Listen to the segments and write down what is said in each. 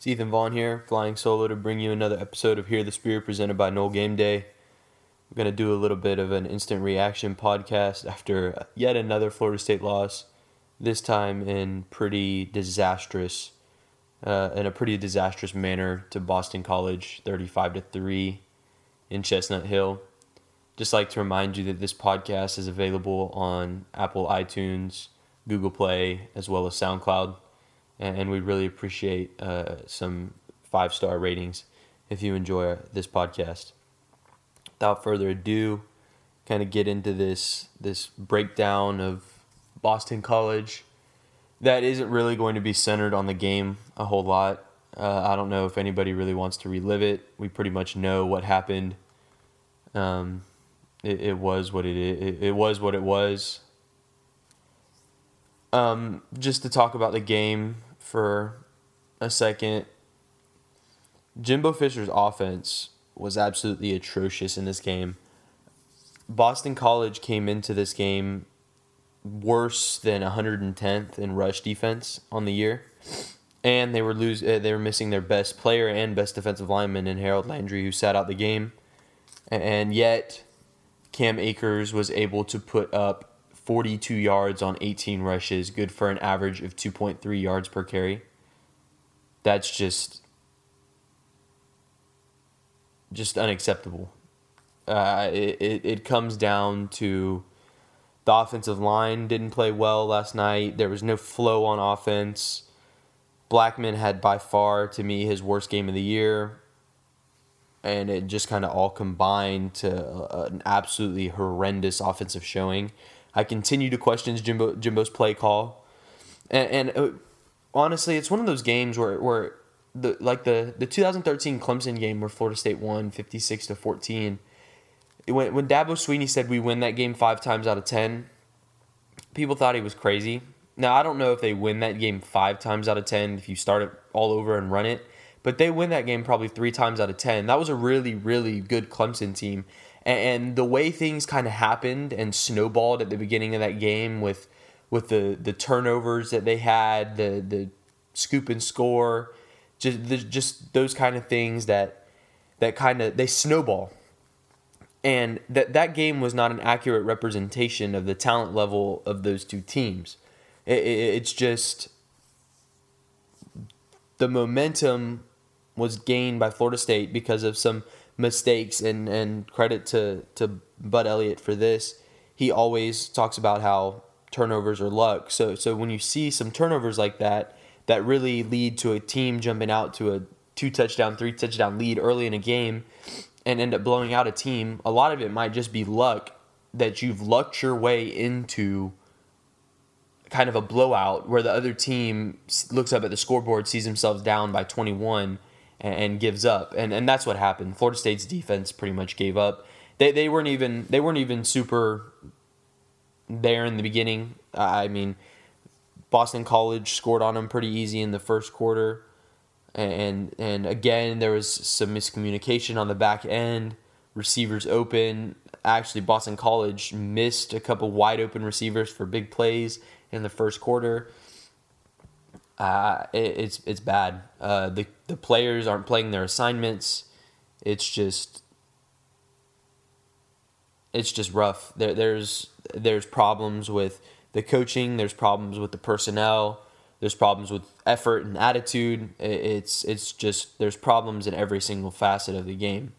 It's Ethan Vaughn here, flying solo to bring you another episode of Hear the Spirit presented by Nole Game Day. We're going to do a little bit of an instant reaction podcast after yet another Florida State loss, this time in pretty disastrous, uh, in a pretty disastrous manner to Boston College, 35 to 3 in Chestnut Hill. Just like to remind you that this podcast is available on Apple iTunes, Google Play, as well as SoundCloud and we'd really appreciate uh, some five star ratings if you enjoy this podcast. Without further ado, kind of get into this this breakdown of Boston College that isn't really going to be centered on the game a whole lot. Uh, I don't know if anybody really wants to relive it. We pretty much know what happened. Um, it, it was what it, it it was what it was. Um, just to talk about the game, for a second. Jimbo Fisher's offense was absolutely atrocious in this game. Boston College came into this game worse than 110th in rush defense on the year, and they were lose uh, they were missing their best player and best defensive lineman in Harold Landry, who sat out the game, and yet Cam Akers was able to put up 42 yards on 18 rushes, good for an average of 2.3 yards per carry. That's just just unacceptable. Uh, it, it, it comes down to the offensive line didn't play well last night. There was no flow on offense. Blackman had by far, to me, his worst game of the year. And it just kind of all combined to an absolutely horrendous offensive showing. I continue to question Jimbo, Jimbo's play call, and, and uh, honestly, it's one of those games where where the like the the 2013 Clemson game where Florida State won 56 to 14. When when Dabo Swinney said we win that game five times out of ten, people thought he was crazy. Now I don't know if they win that game five times out of ten if you start it all over and run it, but they win that game probably three times out of ten. That was a really really good Clemson team and the way things kind of happened and snowballed at the beginning of that game with with the the turnovers that they had, the the scoop and score, just the, just those kind of things that that kind of they snowball. And that that game was not an accurate representation of the talent level of those two teams. It, it, it's just the momentum was gained by Florida State because of some mistakes and and credit to to Bud Elliott for this. He always talks about how turnovers are luck. So so when you see some turnovers like that that really lead to a team jumping out to a two touchdown, three touchdown lead early in a game and end up blowing out a team, a lot of it might just be luck that you've lucked your way into kind of a blowout where the other team looks up at the scoreboard, sees themselves down by 21 and, gives up. And and that's what happened. Florida State's defense pretty much gave up. They they weren't even they weren't even super there in the beginning. I mean, Boston College scored on them pretty easy in the first quarter. And and again there was some miscommunication on the back end. Receivers open. Actually, Boston College missed a couple wide open receivers for big plays in the first quarter uh, it, it's it's bad. Uh, the the players aren't playing their assignments. It's just it's just rough. There there's there's problems with the coaching. There's problems with the personnel. There's problems with effort and attitude. It's it's just there's problems in every single facet of the game.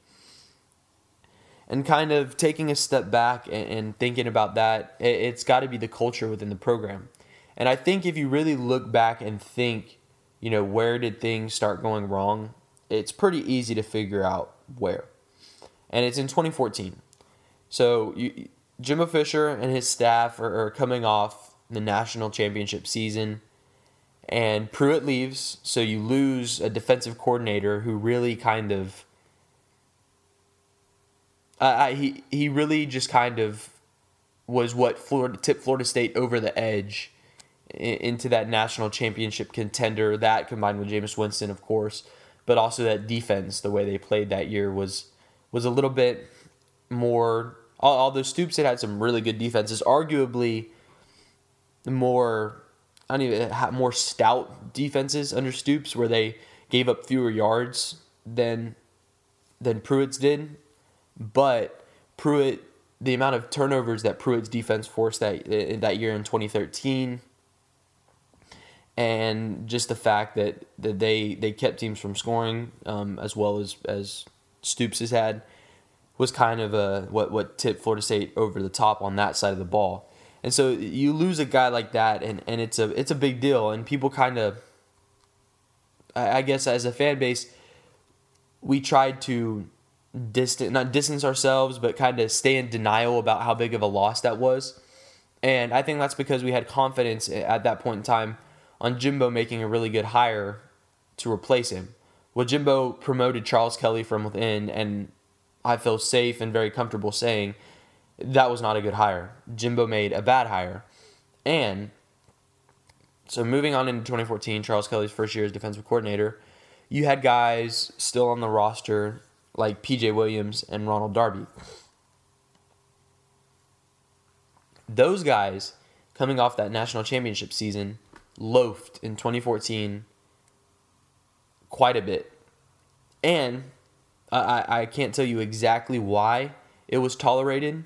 And kind of taking a step back and, and thinking about that, it, it's got to be the culture within the program and I think if you really look back and think, you know, where did things start going wrong, it's pretty easy to figure out where. And it's in 2014. So you, Jimbo Fisher and his staff are, are coming off the national championship season, and Pruitt leaves, so you lose a defensive coordinator who really kind of. Uh, he he really just kind of was what Florida tipped Florida State over the edge into that national championship contender. That combined with Jameis Winston, of course, but also that defense, the way they played that year was was a little bit more. Although Stoops had had some really good defenses, arguably more I don't even more stout defenses under Stoops, where they gave up fewer yards than than Pruitt's did, but Pruitt the amount of turnovers that Pruitt's defense forced that that year in 2013 and just the fact that, that they they kept teams from scoring um, as well as as Stoops has had was kind of a what what tipped Florida State over the top on that side of the ball. And so you lose a guy like that, and, and it's a it's a big deal, and people kind of, I guess, as a fan base, we tried to distant not distance ourselves, but kind of stay in denial about how big of a loss that was. And I think that's because we had confidence at that point in time on Jimbo making a really good hire to replace him. Well, Jimbo promoted Charles Kelly from within, and I feel safe and very comfortable saying that was not a good hire. Jimbo made a bad hire. And so moving on into 2014, Charles Kelly's first year as defensive coordinator, you had guys still on the roster like PJ Williams and Ronald Darby. Those guys coming off that national championship season loafed in 2014 quite a bit. And I, I can't tell you exactly why it was tolerated,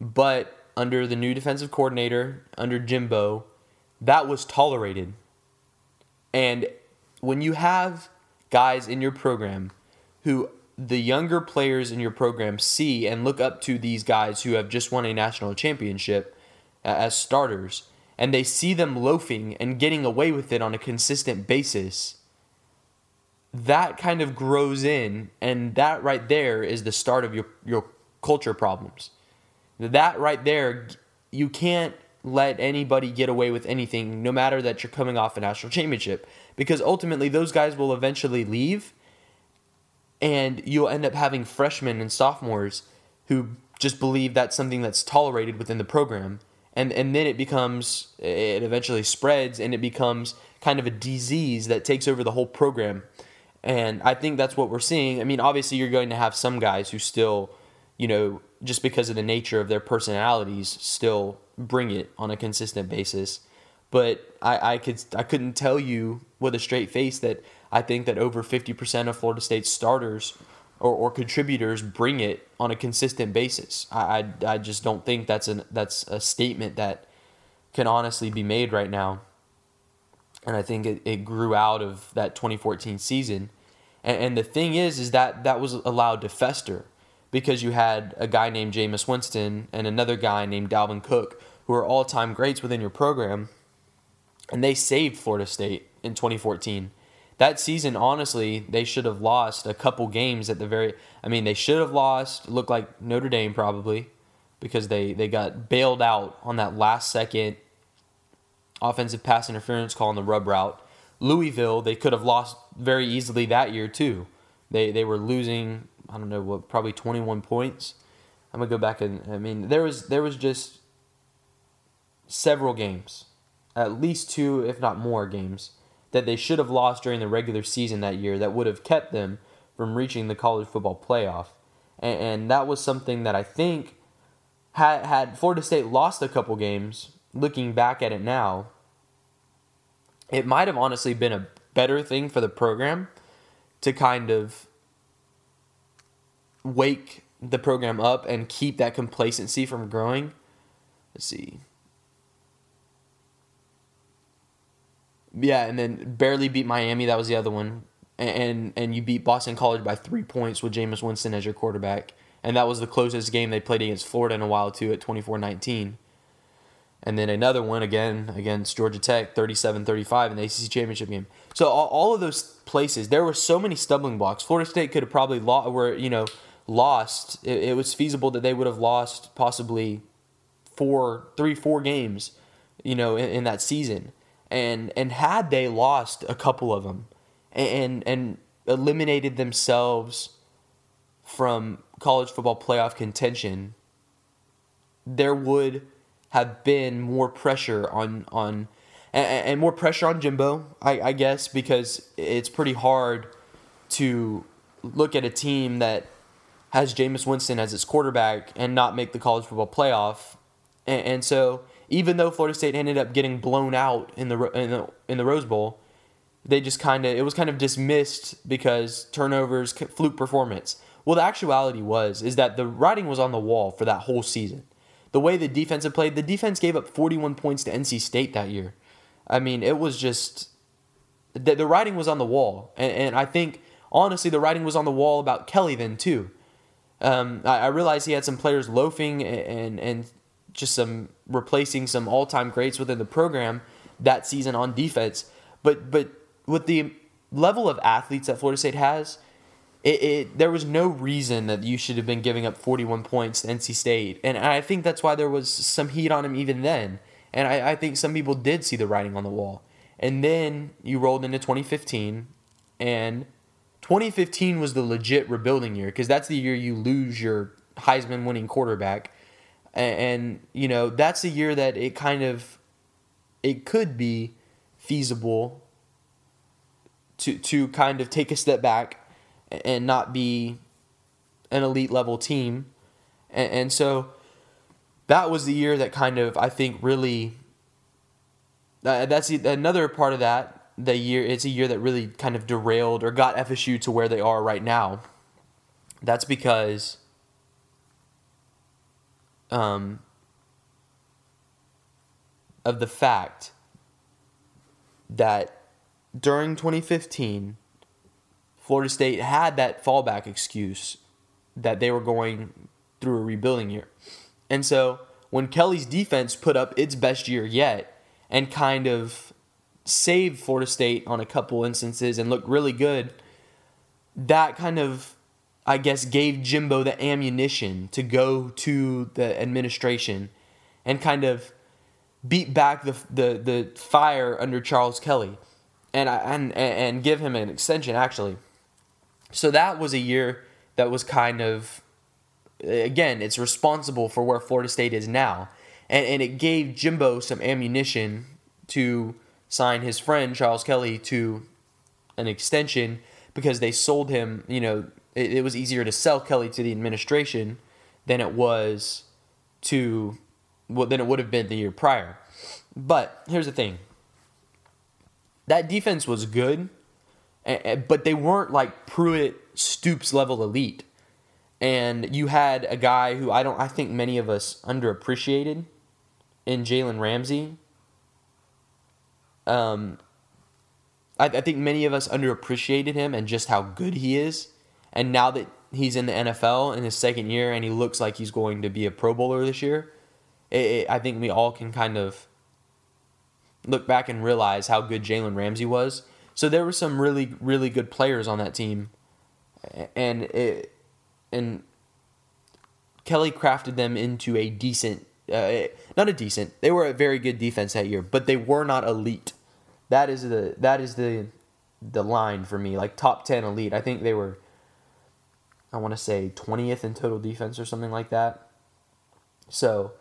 but under the new defensive coordinator, under Jimbo, that was tolerated. And when you have guys in your program who the younger players in your program see and look up to these guys who have just won a national championship as starters, and they see them loafing and getting away with it on a consistent basis. That kind of grows in and that right there is the start of your your culture problems. That right there you can't let anybody get away with anything no matter that you're coming off a national championship because ultimately those guys will eventually leave and you'll end up having freshmen and sophomores who just believe that's something that's tolerated within the program and and then it becomes it eventually spreads and it becomes kind of a disease that takes over the whole program and I think that's what we're seeing. I mean, obviously, you're going to have some guys who still, you know, just because of the nature of their personalities, still bring it on a consistent basis. But I, I could I couldn't tell you with a straight face that I think that over 50% of Florida State starters or, or contributors bring it on a consistent basis. I, I, I just don't think that's an that's a statement that can honestly be made right now and I think it, it grew out of that 2014 season. And, and the thing is, is that that was allowed to fester because you had a guy named Jameis Winston and another guy named Dalvin Cook who are all time greats within your program, and they saved Florida State in 2014. That season, honestly, they should have lost a couple games at the very. I mean, they should have lost. Looked like Notre Dame probably, because they they got bailed out on that last second offensive pass interference call on the rub route. Louisville, they could have lost very easily that year too. They they were losing, I don't know what, probably 21 points. I'm gonna go back and I mean there was there was just several games, at least two if not more games that they should have lost during the regular season that year that would have kept them from reaching the college football playoff, and, and that was something that I think had had Florida State lost a couple games. Looking back at it now, it might have honestly been a better thing for the program to kind of wake the program up and keep that complacency from growing. Let's see. Yeah, and then barely beat Miami. That was the other one. And and you beat Boston College by three points with Jameis Winston as your quarterback. And that was the closest game they played against Florida in a while too at 24-19. And then another one again against Georgia Tech, 37-35 in the ACC championship game. So all, all of those places, there were so many stumbling blocks. Florida State could have probably lost, were you know lost. It, it was feasible that they would have lost possibly four, three, four games, you know, in, in that season. And and had they lost a couple of them, and and eliminated themselves from college football playoff contention, there would have been more pressure on on and, and more pressure on Jimbo, I, I guess, because it's pretty hard to look at a team that has Jameis Winston as its quarterback and not make the college football playoff. And, and, so, even though Florida State ended up getting blown out in the in the, in the Rose Bowl, they just kind of it was kind of dismissed because turnovers, fluke performance. Well, the actuality was is that the writing was on the wall for that whole season. The way the defense had played, the defense gave up 41 points to NC State that year. I mean, it was just the, the writing was on the wall, and, and I think honestly the writing was on the wall about Kelly then too. Um, I, I realized he had some players loafing and, and and just some replacing some all time greats within the program that season on defense, but but with the level of athletes that Florida State has, it, it, there was no reason that you should have been giving up 41 points to NC State, and I think that's why there was some heat on him even then. And I, I think some people did see the writing on the wall. And then you rolled into 2015, and 2015 was the legit rebuilding year because that's the year you lose your Heisman winning quarterback. And, and, you know, that's the year that it kind of it could be feasible to to kind of take a step back and not be an elite level team. And, and so that was the year that kind of I think really that's another part of that. The year it's a year that really kind of derailed or got FSU to where they are right now. That's because um, of the fact that during 2015, Florida State had that fallback excuse that they were going through a rebuilding year. And so when Kelly's defense put up its best year yet and kind of saved Florida State on a couple instances and looked really good, that kind of, I guess, gave Jimbo the ammunition to go to the administration and kind of beat back the, the, the fire under Charles Kelly and, and, and give him an extension, actually. So that was a year that was kind of again, it's responsible for where Florida State is now. And, and it gave Jimbo some ammunition to sign his friend Charles Kelly to an extension because they sold him, you know, it, it was easier to sell Kelly to the administration than it was to well, than it would have been the year prior. But here's the thing. That defense was good, but they weren't like Pruitt Stoops level elite and you had a guy who I don't I think many of us underappreciated in Jalen Ramsey. Um, I, I think many of us underappreciated him and just how good he is. And now that he's in the NFL in his second year and he looks like he's going to be a Pro Bowler this year, it, it, I think we all can kind of look back and realize how good Jalen Ramsey was. So there were some really, really good players on that team, and it, and Kelly crafted them into a decent, uh, not a decent. They were a very good defense that year, but they were not elite. That is the that is the the line for me, like top ten elite. I think they were. I want to say twentieth in total defense or something like that. So,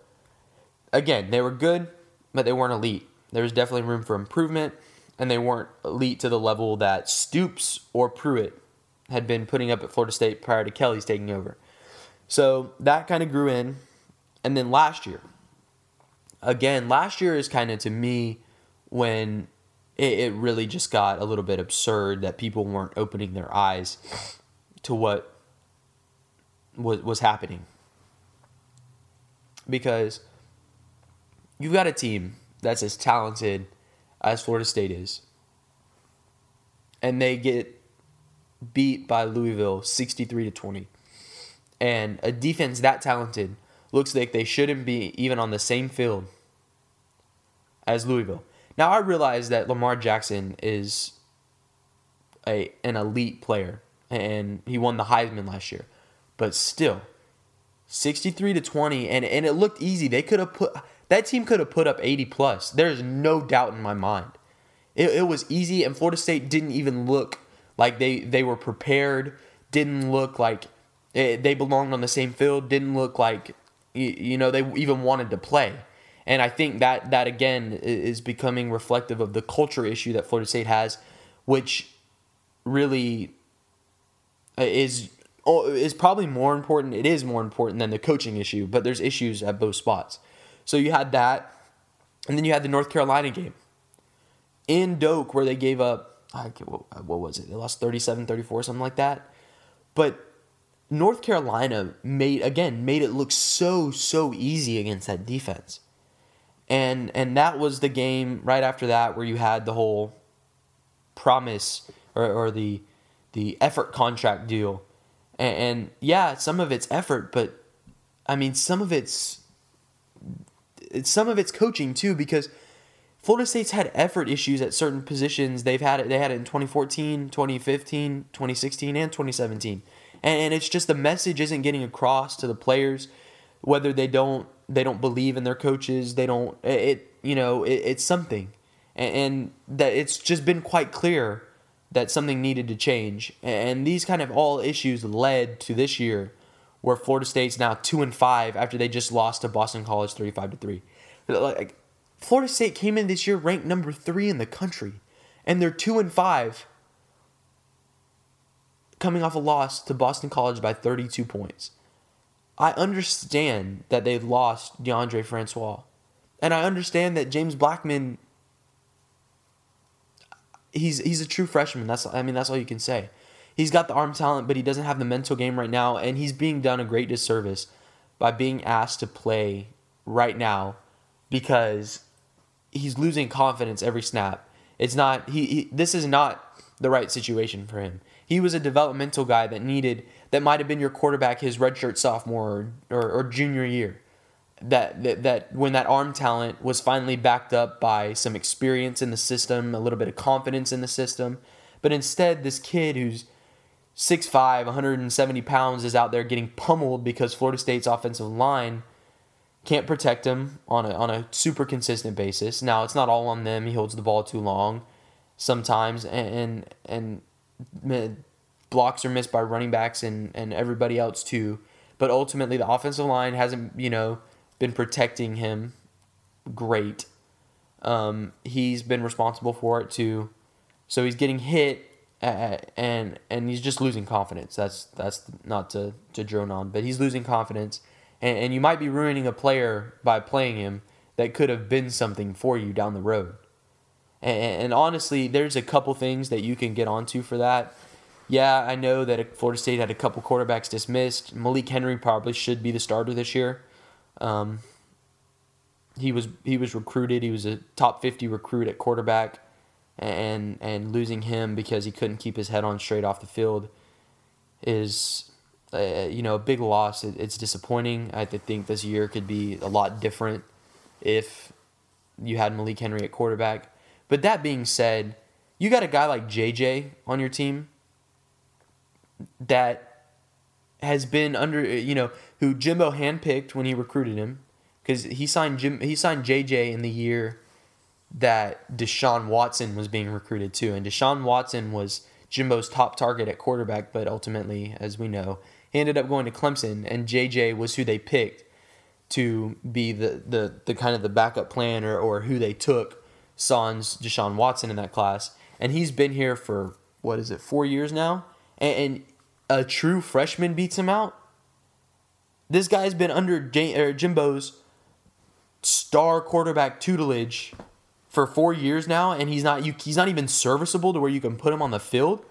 again, they were good, but they weren't elite. There was definitely room for improvement, and they weren't elite to the level that Stoops or Pruitt had been putting up at Florida State prior to Kelly's taking over. So that kind of grew in. And then last year, again, last year is kind of to me when it, it really just got a little bit absurd that people weren't opening their eyes to what was, was happening. Because you've got a team that's as talented as Florida State is, and they get beat by Louisville 63 to 20. And a defense that talented looks like they shouldn't be even on the same field as Louisville. Now I realize that Lamar Jackson is a an elite player and he won the Heisman last year. But still 63 to 20 and and it looked easy. They could have put that team could have put up 80 plus. There's no doubt in my mind. It, it was easy and Florida State didn't even look like they they were prepared. Didn't look like it, they belonged on the same field. Didn't look like you, know they even wanted to play. And I think that that again is becoming reflective of the culture issue that Florida State has, which really uh, is Oh, is probably more important. It is more important than the coaching issue, but there's issues at both spots. So you had that, and then you had the North Carolina game in Doak where they gave up what, what was it? They lost 37 34, something like that. But North Carolina made, again, made it look so, so easy against that defense. And, and that was the game right after that where you had the whole promise or, or the, the effort contract deal. And, and yeah, some of it's effort, but I mean, some of it's it's some of it's coaching too because Florida State's had effort issues at certain positions. They've had it they had it in 2014, 2015, 2016 and 2017. And, and it's just the message isn't getting across to the players whether they don't they don't believe in their coaches, they don't it, you know, it, it's something. And, and that it's just been quite clear that something needed to change. And these kind of all issues led to this year where Florida State's now 2 and 5 after they just lost to Boston College 35 to 3. Like Florida State came in this year ranked number 3 in the country and they're 2 and 5 coming off a loss to Boston College by 32 points. I understand that they lost Deondre Francois. And I understand that James Blackman he's he's a true freshman. That's I mean that's all you can say. He's got the arm talent, but he doesn't have the mental game right now, and he's being done a great disservice by being asked to play right now because he's losing confidence every snap. It's not he, he this is not the right situation for him. He was a developmental guy that needed that might have been your quarterback his redshirt sophomore or, or, or junior year that, that that when that arm talent was finally backed up by some experience in the system, a little bit of confidence in the system, but instead this kid who's 6'5", 170 pounds is out there getting pummeled because Florida State's offensive line can't protect him on a on a super consistent basis. Now it's not all on them. He holds the ball too long sometimes, and and, and blocks are missed by running backs and and everybody else too. But ultimately, the offensive line hasn't you know been protecting him great. Um, he's been responsible for it too. So he's getting hit uh, and and he's just losing confidence. That's that's not to, to drone on, but he's losing confidence. And, and you might be ruining a player by playing him that could have been something for you down the road. And, and honestly, there's a couple things that you can get onto for that. Yeah, I know that Florida State had a couple quarterbacks dismissed. Malik Henry probably should be the starter this year. Um, he was he was recruited. He was a top fifty recruit at quarterback, and and losing him because he couldn't keep his head on straight off the field is uh, you know a big loss. It, it's disappointing. I think this year could be a lot different if you had Malik Henry at quarterback. But that being said, you got a guy like JJ on your team that has been under you know who Jimbo handpicked when he recruited him because he signed Jim he signed JJ in the year that Deshaun Watson was being recruited to, and Deshaun Watson was Jimbo's top target at quarterback, but ultimately, as we know, he ended up going to Clemson, and JJ was who they picked to be the the, the kind of the backup plan or, or who they took sans Deshaun Watson in that class, and he's been here for what is it four years now, and, and a true freshman beats him out. This guy's been under J- Jimbo's star quarterback tutelage for four years now, and he's not you, he's not even serviceable to where you can put him on the field.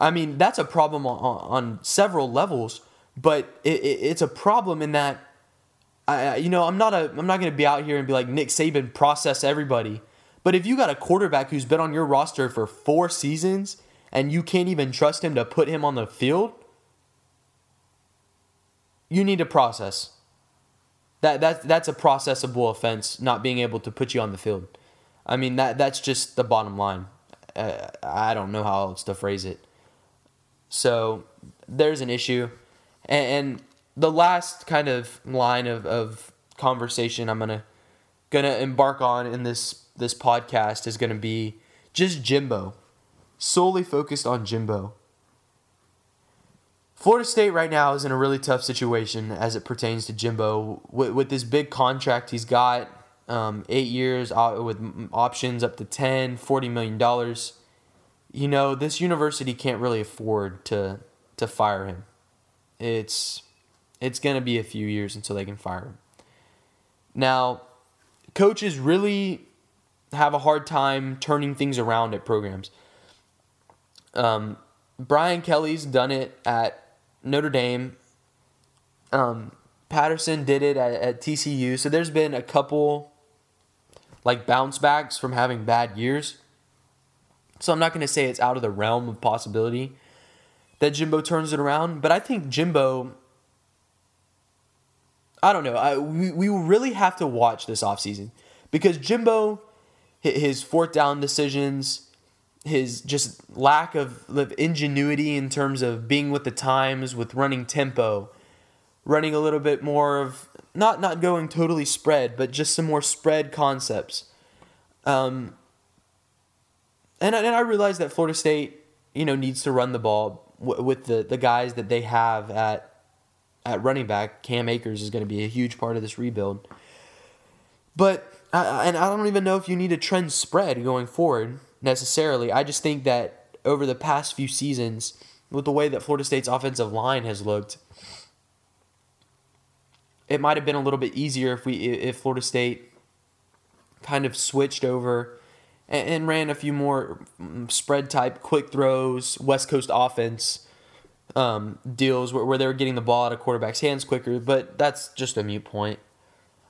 I mean, that's a problem on, on several levels, but it, it, it's a problem in that I you know I'm not a I'm not going to be out here and be like Nick Saban process everybody, but if you got a quarterback who's been on your roster for four seasons and you can't even trust him to put him on the field, you need to process. That that that's a processable offense, not being able to put you on the field. I mean that that's just the bottom line. Uh, I don't know how else to phrase it. So there's an issue, and, and the last kind of line of, of conversation I'm gonna gonna embark on in this this podcast is gonna be just Jimbo, solely focused on Jimbo. Florida State right now is in a really tough situation as it pertains to Jimbo. With, with this big contract he's got um, eight years uh, with options up to 10 40 million dollars you know this university can't really afford to to fire him. It's it's going to be a few years until they can fire him. Now coaches really have a hard time turning things around at programs Um, Brian Kelly's done it at Notre Dame. Um, Patterson did it at, at TCU. So there's been a couple like bounce backs from having bad years. So I'm not going to say it's out of the realm of possibility that Jimbo turns it around, but I think Jimbo. I don't know. I, we, we really have to watch this offseason because Jimbo, his fourth down decisions, his just lack of, of ingenuity in terms of being with the times, with running tempo, running a little bit more of not not going totally spread, but just some more spread concepts. Um, and and I realize that Florida State, you know, needs to run the ball w- with the the guys that they have at at running back. Cam Akers is going to be a huge part of this rebuild. But uh, and I don't even know if you need a trend spread going forward necessarily. I just think that over the past few seasons, with the way that Florida State's offensive line has looked, it might have been a little bit easier if we if Florida State kind of switched over and, and ran a few more mm, spread type quick throws, West Coast offense um, deals where, where they were getting the ball out of quarterbacks' hands quicker. But that's just a mute point.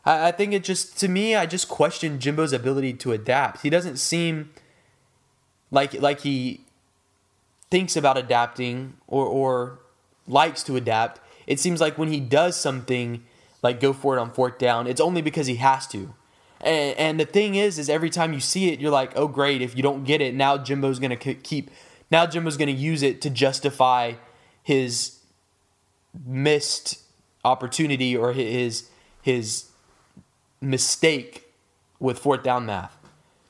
I, I think it just to me, I just question Jimbo's ability to adapt. He doesn't seem like like he thinks about adapting or or likes to adapt. It seems like when he does something like go for it on fourth down, it's only because he has to. And, and the thing is, is every time you see it, you're like, oh great, if you don't get it, now Jimbo's gonna keep, now Jimbo's gonna use it to justify his missed opportunity or his his mistake with fourth down math.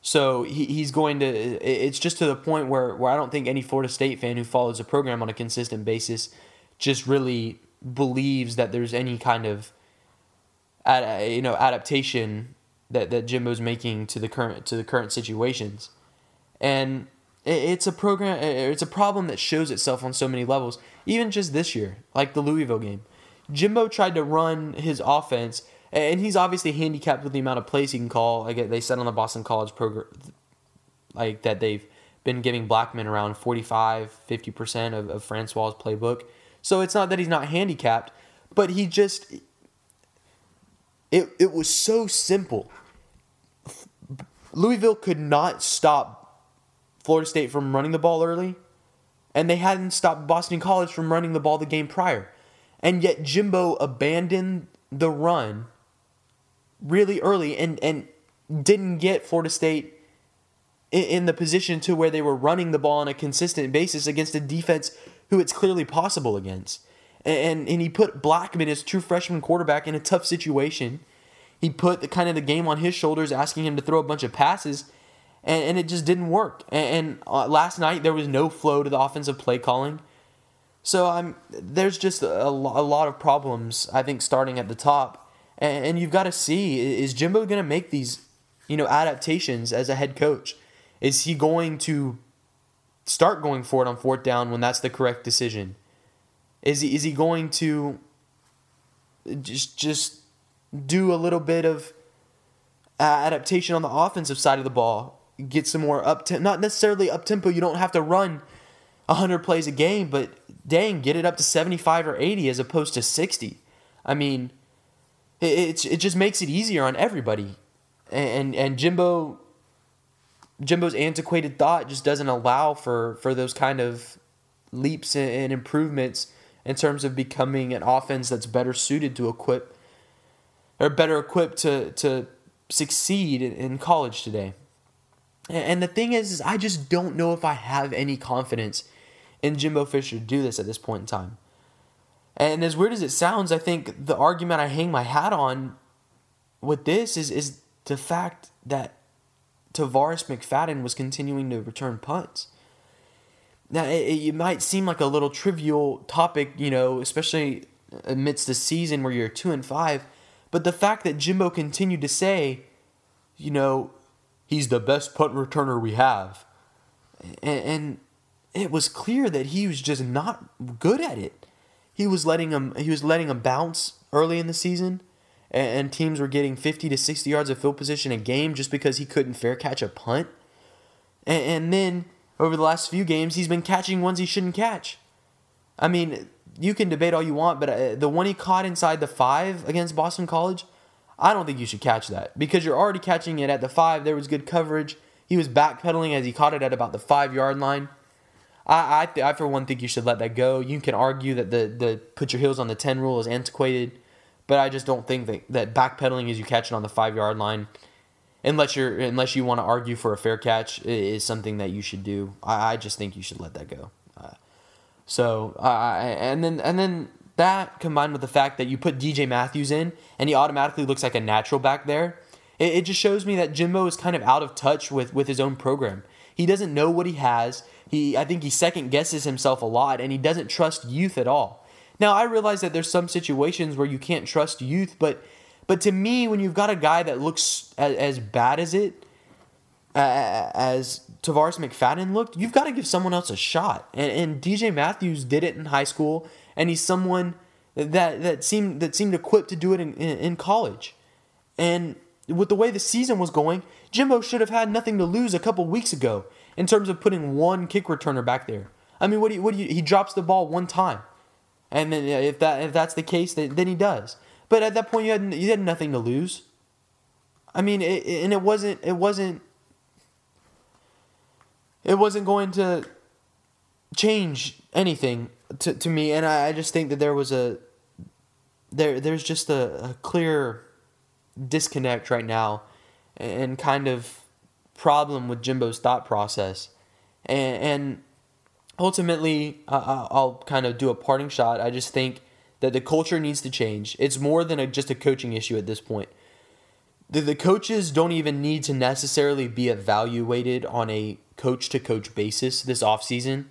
So he, he's going to. It's just to the point where where I don't think any Florida State fan who follows the program on a consistent basis just really believes that there's any kind of you know adaptation that that Jimbo's making to the current to the current situations, and it's a program it's a problem that shows itself on so many levels. Even just this year, like the Louisville game, Jimbo tried to run his offense, and he's obviously handicapped with the amount of plays he can call. Like they said on the Boston College program, like that they've been giving Blackman around 45, 50% of, of Francois' playbook. So it's not that he's not handicapped, but he just it, it was so simple. Louisville could not stop Florida State from running the ball early, and they hadn't stopped Boston College from running the ball the game prior. And yet Jimbo abandoned the run really early and, and didn't get Florida State in, in the position to where they were running the ball on a consistent basis against a defense who it's clearly possible against and and he put Blackman, his true freshman quarterback, in a tough situation. He put the kind of the game on his shoulders, asking him to throw a bunch of passes, and, and it just didn't work. And, and uh, last night there was no flow to the offensive play calling. So I'm there's just a, a lot of problems I think starting at the top, and, you've got to see is Jimbo going to make these you know adaptations as a head coach? Is he going to start going for it on fourth down when that's the correct decision? Is he is he going to just just do a little bit of uh, adaptation on the offensive side of the ball? Get some more up to not necessarily up tempo. You don't have to run 100 plays a game, but dang, get it up to 75 or 80 as opposed to 60. I mean, it, it, just makes it easier on everybody. And, and, and Jimbo Jimbo's antiquated thought just doesn't allow for, for those kind of leaps and improvements in terms of becoming an offense that's better suited to equip or better equipped to to succeed in, college today. And the thing is, is I just don't know if I have any confidence in Jimbo Fisher to do this at this point in time. And as weird as it sounds, I think the argument I hang my hat on with this is is the fact that Tarvarus McFadden was continuing to return punts. Now, it, it might seem like a little trivial topic, you know, especially amidst the season where you're two and five, but the fact that Jimbo continued to say, you know, he's the best punt returner we have, and, and it was clear that he was just not good at it. He was letting him. He was letting him bounce early in the season, and, and teams were getting fifty to sixty yards of field position a game just because he couldn't fair catch a punt, and, and then over the last few games, he's been catching ones he shouldn't catch. I mean, you can debate all you want, but uh, the one he caught inside the five against Boston College, I don't think you should catch that because you're already catching it at the five. There was good coverage. He was backpedaling as he caught it at about the five yard line. I, I, I, for one, think you should let that go. You can argue that the, the put your heels on the 10 rule is antiquated, but I just don't think that, that backpedaling as you catch it on the five yard line, unless you're unless you want to argue for a fair catch, is something that you should do. I, I just think you should let that go. Uh, so, uh, and then and then that combined with the fact that you put DJ Matthews in and he automatically looks like a natural back there, it, it just shows me that Jimbo is kind of out of touch with with his own program. He doesn't know what he has. He, I think he second guesses himself a lot, and he doesn't trust youth at all. Now I realize that there's some situations where you can't trust youth, but but to me, when you've got a guy that looks as, as bad as it uh, as Tarvarus McFadden looked, you've got to give someone else a shot. And, and DJ Matthews did it in high school, and he's someone that that seemed that seemed equipped to do it in, in, in college. And with the way the season was going, Jimbo should have had nothing to lose a couple weeks ago in terms of putting one kick returner back there. I mean, what do you, what do you, he drops the ball one time, and then if that if that's the case, then, then he does. But at that point, you had you had nothing to lose. I mean, it, and it wasn't it wasn't it wasn't going to change anything to, to me, and I, I just think that there was a there there's just a, a clear disconnect right now and kind of problem with Jimbo's thought process. And, and ultimately, uh, I'll kind of do a parting shot. I just think that the culture needs to change. It's more than a, just a coaching issue at this point. The, the coaches don't even need to necessarily be evaluated on a coach to coach basis this offseason.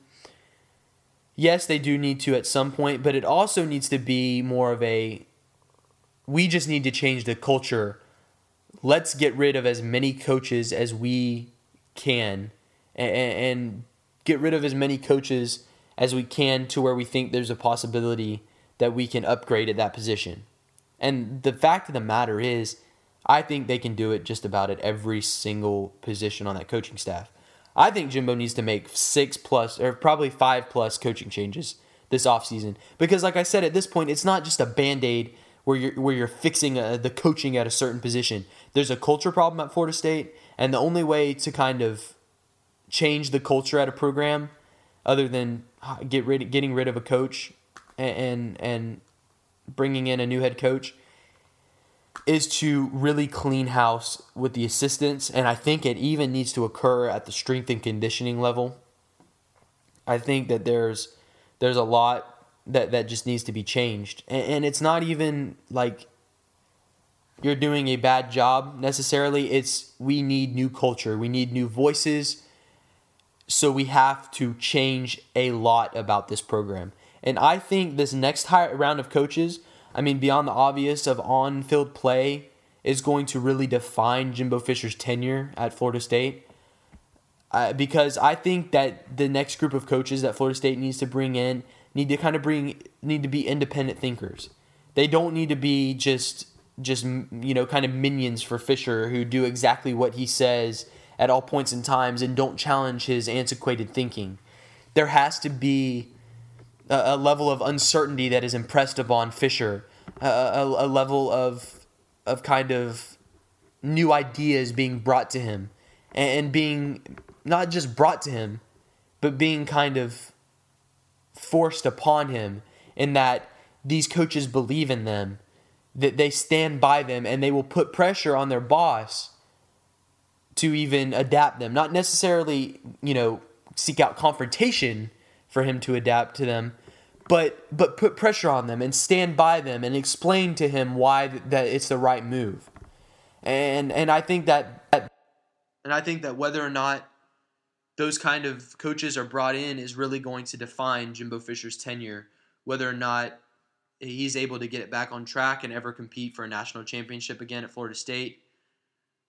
Yes, they do need to at some point, but it also needs to be more of a we just need to change the culture. Let's get rid of as many coaches as we can and, and get rid of as many coaches as we can to where we think there's a possibility that we can upgrade at that position. And the fact of the matter is, I think they can do it just about at every single position on that coaching staff. I think Jimbo needs to make six plus or probably five plus coaching changes this offseason. Because, like I said, at this point, it's not just a band aid where you're where you're fixing a, uh, the coaching at a certain position. There's a culture problem at Florida State, and the only way to kind of change the culture at a program, other than get rid getting rid of a coach and, and bringing in a new head coach, is to really clean house with the assistants, and I think it even needs to occur at the strength and conditioning level. I think that there's there's a lot that that just needs to be changed. And, and it's not even like you're doing a bad job necessarily. It's we need new culture. We need new voices. So we have to change a lot about this program. And I think this next round of coaches, I mean, beyond the obvious of on field play, is going to really define Jimbo Fisher's tenure at Florida State. Uh, because I think that the next group of coaches that Florida State needs to bring in need to kind of bring need to be independent thinkers. They don't need to be just just you know kind of minions for Fisher who do exactly what he says at all points in times and don't challenge his antiquated thinking. There has to be a, a level of uncertainty that is impressed upon Fisher, a, a, a level of of kind of new ideas being brought to him and being not just brought to him, but being kind of forced upon him in that these coaches believe in them, that they stand by them, and they will put pressure on their boss to even adapt them. Not necessarily, you know, seek out confrontation for him to adapt to them, but but put pressure on them and stand by them and explain to him why that it's the right move. And and I think that, that and I think that whether or not those kind of coaches are brought in is really going to define Jimbo Fisher's tenure, whether or not he's able to get it back on track and ever compete for a national championship again at Florida State,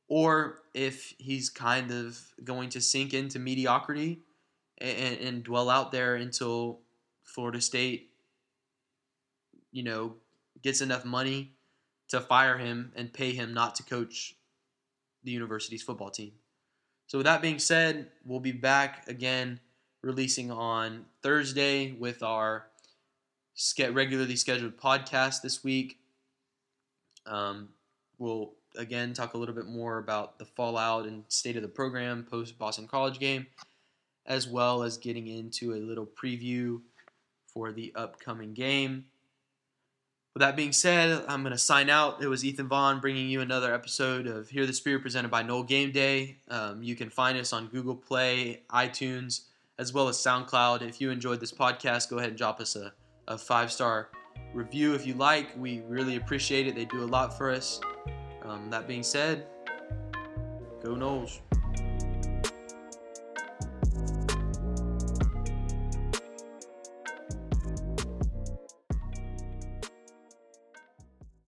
or if he's kind of going to sink into mediocrity and, and dwell out there until Florida State, you know, gets enough money to fire him and pay him not to coach the university's football team. So with that being said, we'll be back again releasing on Thursday with our regularly scheduled podcast this week. Um, we'll again talk a little bit more about the fallout and state of the program post Boston College game, as well as getting into a little preview for the upcoming game. With that being said, I'm going to sign out. It was Ethan Vaughn bringing you another episode of Hear the Spirit presented by Nole Game Day. Um, you can find us on Google Play, iTunes, as well as SoundCloud. If you enjoyed this podcast, go ahead and drop us a, a five star review if you like. We really appreciate it. They do a lot for us. Um, that being said, go Noles.